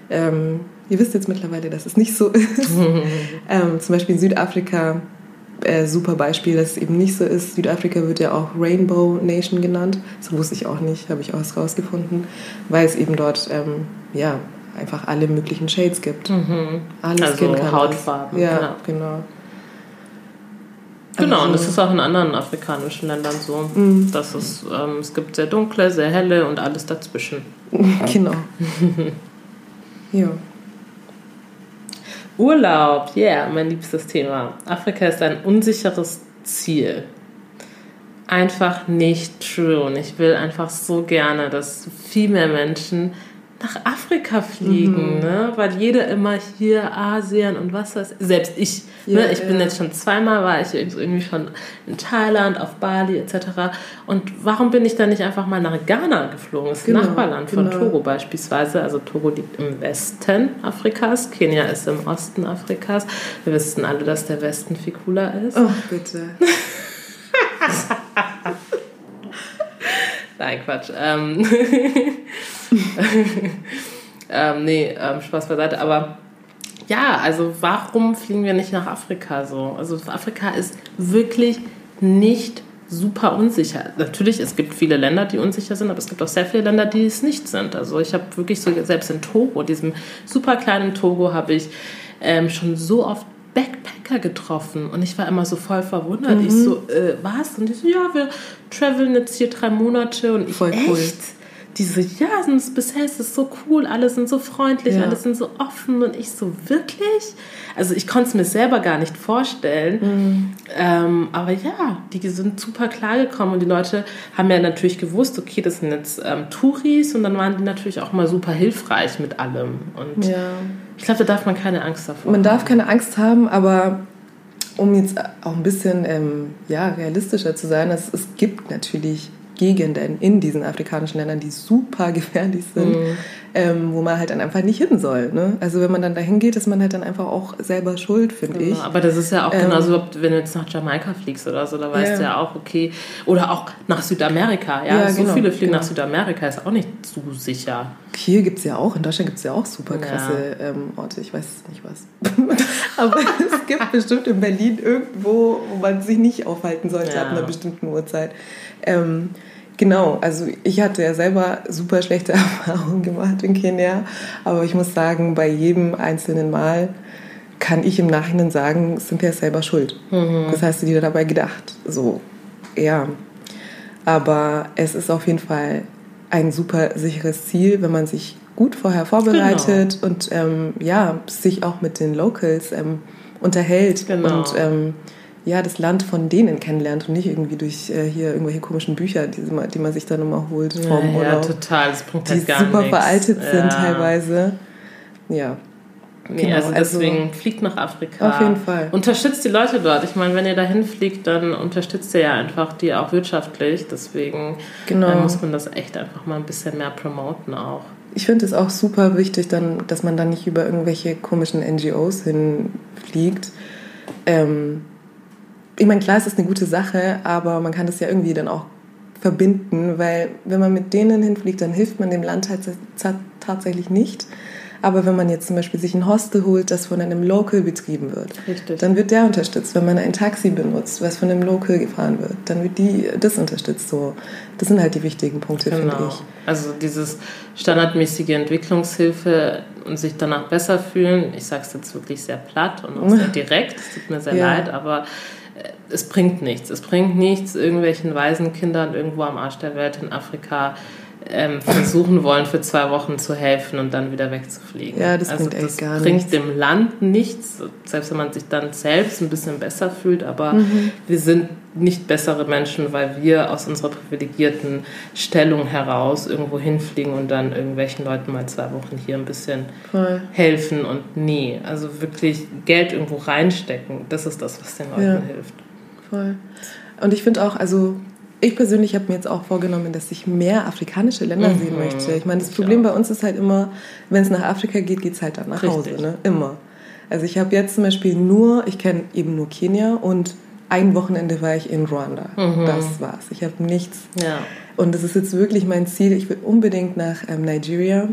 Ähm, ihr wisst jetzt mittlerweile, dass es nicht so ist. (laughs) ähm, zum Beispiel in Südafrika, äh, super Beispiel, dass es eben nicht so ist. Südafrika wird ja auch Rainbow Nation genannt. Das wusste ich auch nicht, habe ich auch erst rausgefunden, weil es eben dort ähm, ja, einfach alle möglichen Shades gibt. Mhm. Alles also Hautfarben. Ja, genau. Genau, also, und das ist auch in anderen afrikanischen Ländern so. Mhm. Dass es, ähm, es gibt sehr dunkle, sehr helle und alles dazwischen. (laughs) Genau. (laughs) ja. Urlaub, ja, yeah, mein liebstes Thema. Afrika ist ein unsicheres Ziel. Einfach nicht true. Und ich will einfach so gerne, dass viel mehr Menschen nach Afrika fliegen, mhm. ne? weil jeder immer hier Asien und was weiß ich. Selbst ich, ja, ne? ich ja. bin jetzt schon zweimal, war ich irgendwie schon in Thailand, auf Bali etc. Und warum bin ich dann nicht einfach mal nach Ghana geflogen? Das ist genau, Nachbarland von genau. Togo beispielsweise. Also Togo liegt im Westen Afrikas, Kenia ist im Osten Afrikas. Wir wissen alle, dass der Westen viel cooler ist. Oh, bitte. (laughs) Nein, Quatsch. Ähm (laughs) ähm, nee, ähm, Spaß beiseite. Aber ja, also warum fliegen wir nicht nach Afrika so? Also Afrika ist wirklich nicht super unsicher. Natürlich, es gibt viele Länder, die unsicher sind, aber es gibt auch sehr viele Länder, die es nicht sind. Also ich habe wirklich so, selbst in Togo, diesem super kleinen Togo, habe ich ähm, schon so oft Backpacker getroffen und ich war immer so voll verwundert. Mhm. Ich so, äh, was? Und die so, ja, wir traveln jetzt hier drei Monate und ich, voll cool. echt? Die so, ja, bisher ist es so cool, alle sind so freundlich, Ja. alle sind so offen und ich so, wirklich? Also ich konnte es mir selber gar nicht vorstellen. Mhm. Ähm, aber ja, die sind super klar gekommen und die Leute haben ja natürlich gewusst, okay, das sind jetzt ähm, Touris und dann waren die natürlich auch mal super hilfreich mit allem. Und Ja. ich glaube, da darf man keine Angst davor Man darf keine Angst haben, aber um jetzt auch ein bisschen ähm, ja, realistischer zu sein, es, es gibt natürlich Gegenden in diesen afrikanischen Ländern, die super gefährlich sind, Mhm. ähm, wo man halt dann einfach nicht hin soll. Ne? Also wenn man dann dahin geht, ist man halt dann einfach auch selber schuld, finde ich. Genau, aber das ist ja auch Ähm, genauso, wenn du jetzt nach Jamaika fliegst oder so, da weißt Ja. du ja auch, okay, oder auch nach Südamerika, ja, Ja, so genau, viele fliegen genau. nach Südamerika, ist auch nicht so sicher. Hier gibt es ja auch, in Deutschland gibt es ja auch super krasse ähm, Orte, ich weiß nicht was. (laughs) Aber es gibt bestimmt in Berlin irgendwo, wo man sich nicht aufhalten sollte Ja. ab einer bestimmten Uhrzeit. Ähm, genau, also ich hatte ja selber super schlechte (laughs) Erfahrungen gemacht in Kenia, aber ich muss sagen, bei jedem einzelnen Mal kann ich im Nachhinein sagen, sind wir selber schuld. Was hast du dir dabei gedacht? So, ja. Aber es ist auf jeden Fall ein super sicheres Ziel, wenn man sich gut vorher vorbereitet und ähm, ja, sich auch mit den Locals ähm, unterhält Genau. und ähm, ja, das Land von denen kennenlernt und nicht irgendwie durch äh, hier irgendwelche komischen Bücher, die, man- die man sich dann immer holt vom Ja, ja, Urlaub, total, das bringt die halt gar super nichts. veraltet sind Ja. teilweise. Ja, Nee, Genau, also also- deswegen fliegt nach Afrika. Auf jeden Fall. Unterstützt die Leute dort. Ich meine, wenn ihr dahin fliegt, dann unterstützt ihr ja einfach die auch wirtschaftlich. Deswegen Genau. muss man das echt einfach mal ein bisschen mehr promoten auch. Ich finde es auch super wichtig, dann, dass man dann nicht über irgendwelche komischen NGOs hinfliegt. Ähm, ich meine, klar, es ist eine gute Sache, aber man kann das ja irgendwie dann auch verbinden, weil wenn man mit denen hinfliegt, dann hilft man dem Land halt tats- tatsächlich nicht. Aber wenn man jetzt zum Beispiel sich ein Hostel holt, das von einem Local betrieben wird, Richtig. dann wird der unterstützt. Wenn man ein Taxi benutzt, was von einem Local gefahren wird, dann wird die das unterstützt. So, das sind halt die wichtigen Punkte, finde Genau. ich. Also dieses standardmäßige Entwicklungshilfe und sich danach besser fühlen. Ich sage es jetzt wirklich sehr platt und auch sehr (laughs) direkt. Es tut mir sehr Ja. leid, aber es bringt nichts. Es bringt nichts, irgendwelchen Waisenkindern irgendwo am Arsch der Welt in Afrika ähm, versuchen wollen, für zwei Wochen zu helfen und dann wieder wegzufliegen. Ja, das also bringt echt das gar bringt nichts. dem Land nichts, selbst wenn man sich dann selbst ein bisschen besser fühlt, aber Mhm. wir sind nicht bessere Menschen, weil wir aus unserer privilegierten Stellung heraus irgendwo hinfliegen und dann irgendwelchen Leuten mal zwei Wochen hier ein bisschen Voll. helfen und nee, also wirklich Geld irgendwo reinstecken, das ist das, was den Leuten Ja. hilft. Voll. Und ich finde auch, also ich persönlich habe mir jetzt auch vorgenommen, dass ich mehr afrikanische Länder Mhm. sehen möchte. Ich meine, das Ich Problem auch. bei uns ist halt immer, wenn es nach Afrika geht, geht es halt dann nach Hause. Richtig. Ne? Immer. Also ich habe jetzt zum Beispiel nur, ich kenne eben nur Kenia und ein Wochenende war ich in Ruanda. Mhm. Das war's. Ich habe nichts. Ja. Und das ist jetzt wirklich mein Ziel. Ich will unbedingt nach ähm, Nigeria.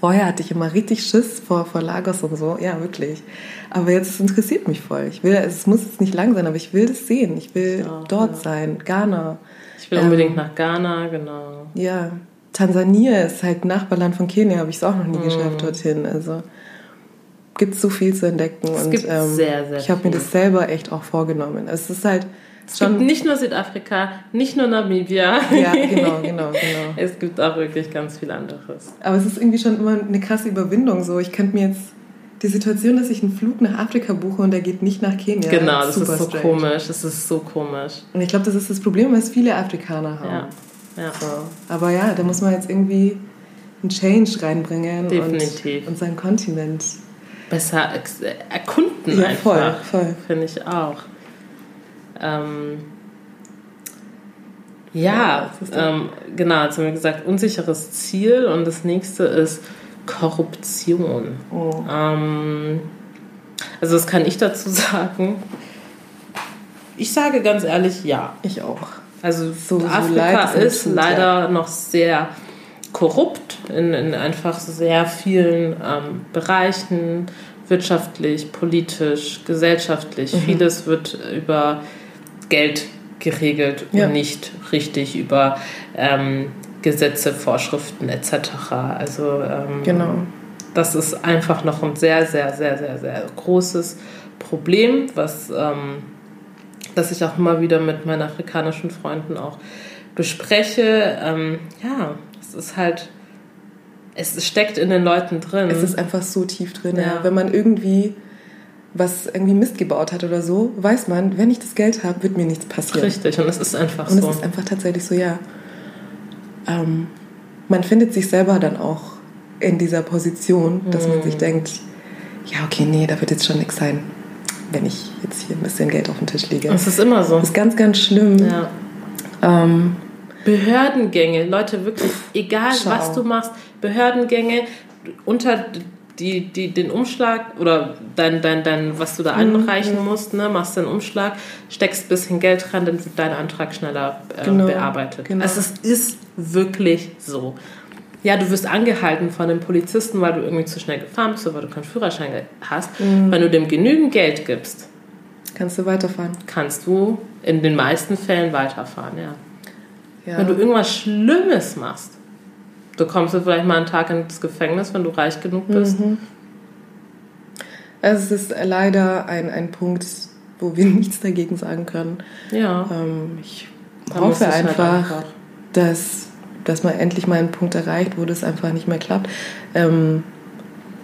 Vorher hatte ich immer richtig Schiss vor, vor Lagos und so. Ja, wirklich. Aber jetzt es interessiert mich voll. Ich will, es muss jetzt nicht lang sein, aber ich will das sehen. Ich will auch, dort ja. sein. Ghana. Ich will Ähm, unbedingt nach Ghana, genau. Ja. Tansania ist halt Nachbarland von Kenia. Habe ich es auch noch nie Mhm. geschafft dorthin. Also gibt so viel zu entdecken. Es und gibt ähm, sehr, sehr ich habe mir das selber echt auch vorgenommen. Es ist halt Es gibt nicht nur Südafrika, nicht nur Namibia. Ja, genau, (laughs) genau, genau. Es gibt auch wirklich ganz viel anderes. Aber es ist irgendwie schon immer eine krasse Überwindung so. Ich könnte mir jetzt die Situation, dass ich einen Flug nach Afrika buche und der geht nicht nach Kenia. genau, das super ist so strange. komisch. Das ist so komisch. Und ich glaube, das ist das Problem, was viele Afrikaner haben. Ja. ja. So. Aber ja, da muss man jetzt irgendwie einen Change reinbringen Definitiv. Und, und seinen Kontinent. Besser erkunden Ja, einfach. voll, voll. Finde ich auch. Ähm, Ja, ja, ähm, genau, jetzt haben wir gesagt, unsicheres Ziel und das nächste ist Korruption. Oh. Ähm, also was kann ich dazu (laughs) sagen? Ich sage ganz ehrlich, ja. Ich auch. Also So- so Afrika ist tut, leider noch sehr korrupt in, in einfach sehr vielen ähm, Bereichen, wirtschaftlich, politisch, gesellschaftlich. Mhm. Vieles wird über Geld geregelt Ja. und nicht richtig über ähm, Gesetze, Vorschriften etc. Also ähm, Genau. das ist einfach noch ein sehr, sehr, sehr, sehr, sehr großes Problem, was ähm, das ich auch immer wieder mit meinen afrikanischen Freunden auch bespreche. Ähm, ja, es ist halt, es steckt in den Leuten drin. Es ist einfach so tief drin. Ja. ja. Wenn man irgendwie was irgendwie Mist gebaut hat oder so, weiß man, wenn ich das Geld habe, wird mir nichts passieren. Richtig, und es ist einfach und so. Und es ist einfach tatsächlich so, ja. Ähm, man findet sich selber dann auch in dieser Position, dass man sich mhm. denkt, ja, okay, nee, da wird jetzt schon nichts sein, wenn ich jetzt hier ein bisschen Geld auf den Tisch lege. Das ist immer so. Das ist ganz, ganz schlimm. Ja. Ähm, Behördengänge, Leute, wirklich, egal Schau. was du machst, Behördengänge unter die, die, den Umschlag oder dein, dein, dein, was du da mhm, einreichen mhm. musst, ne, machst den Umschlag, steckst ein bisschen Geld dran, dann wird dein Antrag schneller äh, genau, bearbeitet. Genau. Also es ist wirklich so. Ja, du wirst angehalten von dem Polizisten, weil du irgendwie zu schnell gefahren bist oder weil du keinen Führerschein hast. Mhm. Wenn du dem genügend Geld gibst, kannst du weiterfahren. Kannst du in den meisten Fällen weiterfahren, ja. ja. Wenn du irgendwas Schlimmes machst, du kommst du vielleicht mal einen Tag ins Gefängnis, wenn du reich genug bist. Mhm. Also es ist leider ein, ein Punkt, wo wir (laughs) nichts dagegen sagen können. Ja. Ähm, ich da hoffe halt einfach, halt einfach, dass, dass man endlich mal einen Punkt erreicht, wo das einfach nicht mehr klappt. Ähm,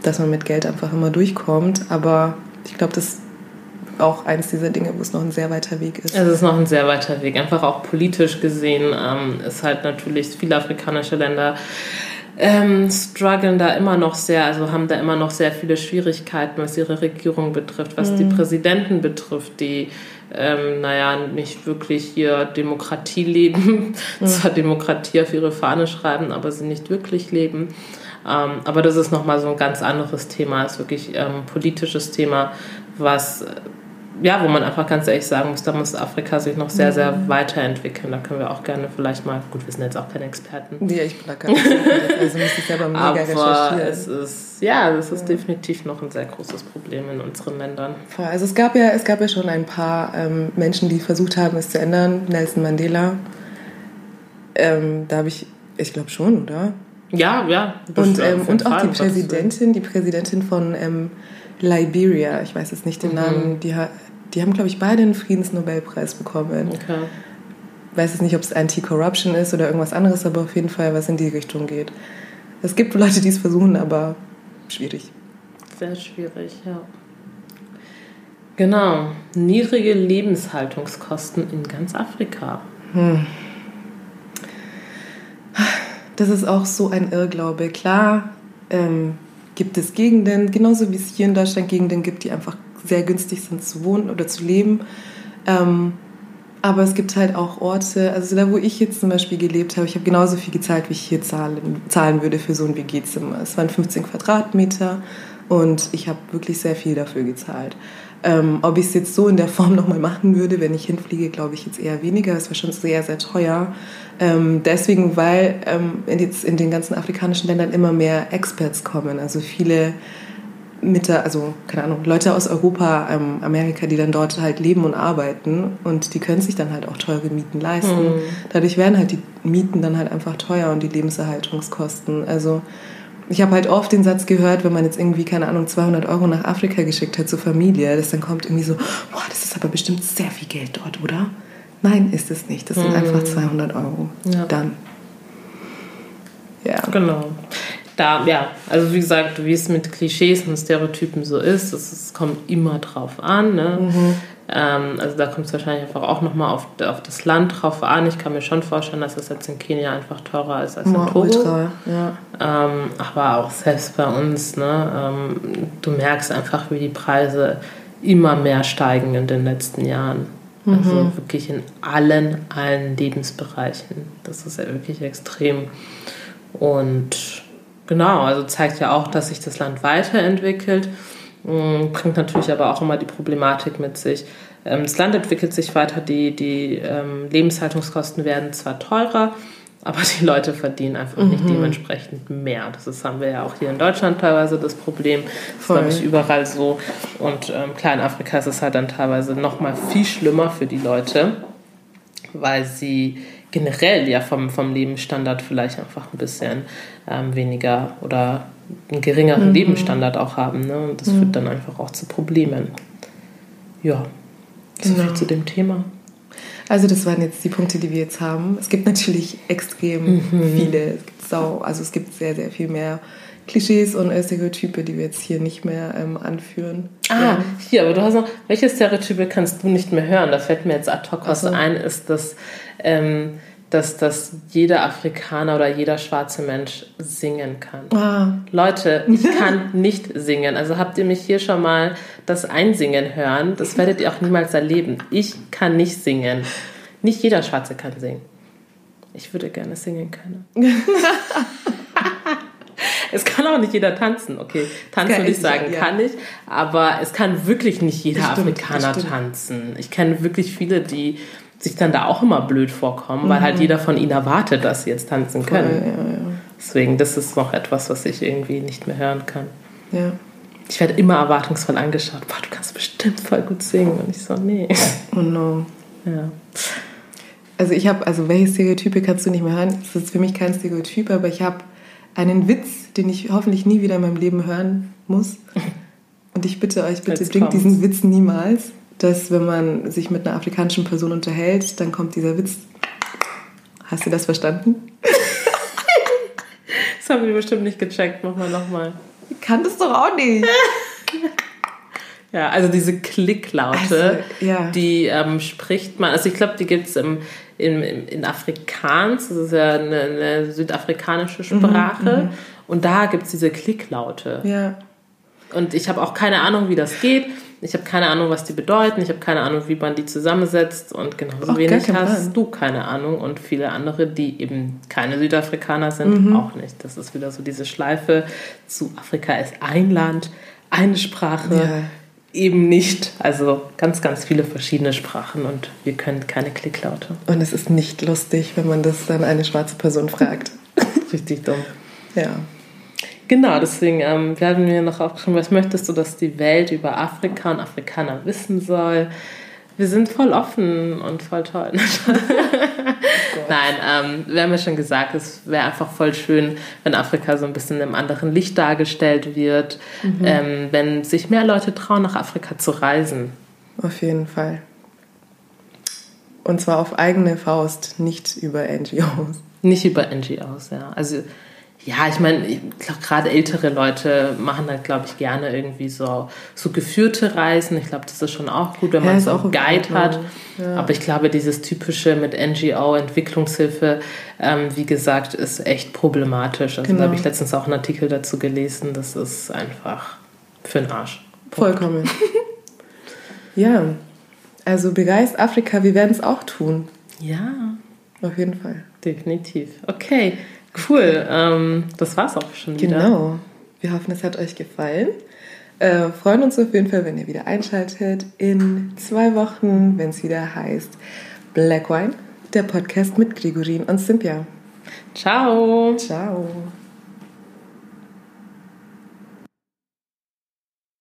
dass man mit Geld einfach immer durchkommt. Aber ich glaube, das auch eines dieser Dinge, wo es noch ein sehr weiter Weg ist. Es ist noch ein sehr weiter Weg. Einfach auch politisch gesehen ähm, ist halt natürlich viele afrikanische Länder ähm, strugglen da immer noch sehr, also haben da immer noch sehr viele Schwierigkeiten, was ihre Regierung betrifft, was mhm. die Präsidenten betrifft, die ähm, naja, nicht wirklich hier Demokratie leben, (laughs) mhm. zwar Demokratie auf ihre Fahne schreiben, aber sie nicht wirklich leben. Ähm, aber das ist nochmal so ein ganz anderes Thema, ist wirklich ähm, politisches Thema, was ja, wo man einfach ganz ehrlich sagen muss, da muss Afrika sich noch sehr, sehr mhm. weiterentwickeln. Da können wir auch gerne vielleicht mal, gut, wir sind jetzt auch keine Experten. Ja, ich bin da keine Experten, also muss ich selber mega Aber recherchieren. es ist, ja, das ist ja. definitiv noch ein sehr großes Problem in unseren Ländern. Also es gab ja, es gab ja schon ein paar ähm, Menschen, die versucht haben, es zu ändern. Nelson Mandela, ähm, da habe ich, ich glaube schon, oder? Ja, ja. Und, ähm, und auch die Präsidentin, die Präsidentin von ähm, Liberia, ich weiß jetzt nicht den mhm. Namen, die, die haben, glaube ich, beide einen Friedensnobelpreis bekommen. Okay. Ich weiß jetzt nicht, ob es Anti-Corruption ist oder irgendwas anderes, aber auf jeden Fall was in die Richtung geht. Es gibt Leute, die es versuchen, aber schwierig. Sehr schwierig, ja. Genau. Niedrige Lebenshaltungskosten in ganz Afrika. Hm. Das ist auch so ein Irrglaube. Klar, ähm, gibt es Gegenden, genauso wie es hier in Deutschland Gegenden gibt, die einfach sehr günstig sind zu wohnen oder zu leben. Ähm, aber es gibt halt auch Orte, also da wo ich jetzt zum Beispiel gelebt habe, ich habe genauso viel gezahlt, wie ich hier zahlen, zahlen würde für so ein WG-Zimmer. Es waren 15 Quadratmeter und ich habe wirklich sehr viel dafür gezahlt. Ähm, ob ich es jetzt so in der Form (laughs) nochmal machen würde, wenn ich hinfliege, glaube ich jetzt eher weniger. Es war schon sehr, sehr teuer. Ähm, deswegen, weil ähm, in, jetzt in den ganzen afrikanischen Ländern immer mehr Experts kommen. Also viele mit der, also keine Ahnung, Leute aus Europa, ähm, Amerika, die dann dort halt leben und arbeiten und die können sich dann halt auch teure Mieten leisten. Mhm. Dadurch werden halt die Mieten dann halt einfach teuer und die Lebenserhaltungskosten. Also ich habe halt oft den Satz gehört, wenn man jetzt irgendwie, keine Ahnung, 200 Euro nach Afrika geschickt hat zur Familie, dass dann kommt irgendwie so, boah, das ist aber bestimmt sehr viel Geld dort, oder? Nein, ist es nicht. Das sind mhm. einfach 200 Euro. Ja. Dann. Ja. Genau. Da, ja, also wie gesagt, wie es mit Klischees und Stereotypen so ist, es kommt immer drauf an. Ne? Mhm. Ähm, also da kommt es wahrscheinlich einfach auch nochmal auf, auf das Land drauf an. Ich kann mir schon vorstellen, dass es jetzt in Kenia einfach teurer ist als in Togo. Ultra, ja. ähm, aber auch selbst bei uns, ne, ähm, du merkst einfach, wie die Preise immer mehr steigen in den letzten Jahren. Also mhm. Also wirklich in allen, allen Lebensbereichen. Das ist ja wirklich extrem. Und genau, also zeigt ja auch, dass sich das Land weiterentwickelt. Mm, bringt natürlich aber auch immer die Problematik mit sich. Ähm, das Land entwickelt sich weiter, die, die ähm, Lebenshaltungskosten werden zwar teurer, aber die Leute verdienen einfach mhm. nicht dementsprechend mehr. Das ist, haben wir ja auch hier in Deutschland teilweise das Problem. Das ist, glaube ich, überall so. Und ähm, klar, in Afrika ist es halt dann teilweise noch mal viel schlimmer für die Leute, weil sie generell ja vom, vom Lebensstandard vielleicht einfach ein bisschen ähm, weniger oder einen geringeren mhm. Lebensstandard auch haben. Ne? Und das mhm. führt dann einfach auch zu Problemen. ja, so Genau. viel zu dem Thema. Also das waren jetzt die Punkte, die wir jetzt haben. Es gibt natürlich extrem Mhm. viele. Es gibt sau, also es gibt sehr, sehr viel mehr Klischees und Stereotype, die wir jetzt hier nicht mehr ähm, anführen. Ah, hier, aber du hast noch, welche Stereotype kannst du nicht mehr hören? Da fällt mir jetzt ad hoc was so. ein, ist, dass, ähm, dass, dass jeder Afrikaner oder jeder schwarze Mensch singen kann. Ah, Leute, ich kann nicht singen. Also habt ihr mich hier schon mal das Einsingen hören? Das werdet ihr auch niemals erleben. Ich kann nicht singen. Nicht jeder Schwarze kann singen. Ich würde gerne singen können. (laughs) es kann auch nicht jeder tanzen. Okay, tanzen würde ich sagen, ja. kann ich. Aber es kann wirklich nicht jeder Das stimmt, Afrikaner das tanzen. Ich kenne wirklich viele, die sich dann da auch immer blöd vorkommen, weil halt jeder von ihnen erwartet, dass sie jetzt tanzen können. Mhm. voll, ja, Deswegen, das ist noch etwas, was ich irgendwie nicht mehr hören kann. ja. ja. Ich werde immer erwartungsvoll angeschaut. Boah, du kannst bestimmt voll gut singen. Und ich so, nee. Oh no. Ja. Also ich habe, also welche Stereotype kannst du nicht mehr hören? Das ist für mich kein Stereotyp, aber ich habe einen Witz, den ich hoffentlich nie wieder in meinem Leben hören muss. (laughs) Und ich bitte euch, bitte Jetzt bringt kommt's. diesen Witz niemals, dass wenn man sich mit einer afrikanischen Person unterhält, dann kommt dieser Witz. Hast du das verstanden? (laughs) Das haben wir bestimmt nicht gecheckt. Mach mal nochmal. Ich kann das doch auch nicht. (laughs) Ja, also diese Klicklaute, Also, ja. die ähm, spricht man, also ich glaube, die gibt es im, im, im, in Afrikaans, das ist ja eine, eine südafrikanische Sprache. Und da gibt es diese Klicklaute. Ja. Und ich habe auch keine Ahnung, wie das geht. Ich habe keine Ahnung, was die bedeuten. Ich habe keine Ahnung, wie man die zusammensetzt. Und genauso gar wenig hast Plan. du keine Ahnung. Und viele andere, die eben keine Südafrikaner sind, Mhm. auch nicht. Das ist wieder so diese Schleife zu Afrika ist ein Land, eine Sprache, Ja. eben nicht. Also ganz, ganz viele verschiedene Sprachen und wir können keine Klicklaute. Und es ist nicht lustig, wenn man das dann eine schwarze Person fragt. (laughs) Richtig dumm. Ja. Genau, deswegen ähm, wir mir noch aufgeschrieben, was möchtest du, dass die Welt über Afrika und Afrikaner wissen soll? Wir sind voll offen und voll toll. (laughs) Nein, ähm, wir haben ja schon gesagt, es wäre einfach voll schön, wenn Afrika so ein bisschen im anderen Licht dargestellt wird, ähm, wenn sich mehr Leute trauen, nach Afrika zu reisen. Auf jeden Fall. Und zwar auf eigene Faust, nicht über NGOs. Nicht über NGOs, ja. Also, ja, ich meine, ich glaube, gerade ältere Leute machen halt, glaube ich, gerne irgendwie so, so geführte Reisen. Ich glaube, das ist schon auch gut, wenn Ja, man so auch einen in Guide Ordnung. hat. Ja. Aber ich glaube, dieses typische mit NGO, Entwicklungshilfe, ähm, wie gesagt, ist echt problematisch. Also, Genau. da habe ich letztens auch einen Artikel dazu gelesen. Das ist einfach für den Arsch. Vollkommen. (laughs) ja, also bereist Afrika, wir werden es auch tun. Ja, Auf jeden Fall. definitiv. Okay, cool. Ähm, das war's auch schon wieder. Genau. Wir hoffen, es hat euch gefallen. Äh, freuen uns auf jeden Fall, wenn ihr wieder einschaltet in zwei Wochen, wenn es wieder heißt Black Wine, der Podcast mit Gregorin und Cynthia. Ciao. Ciao.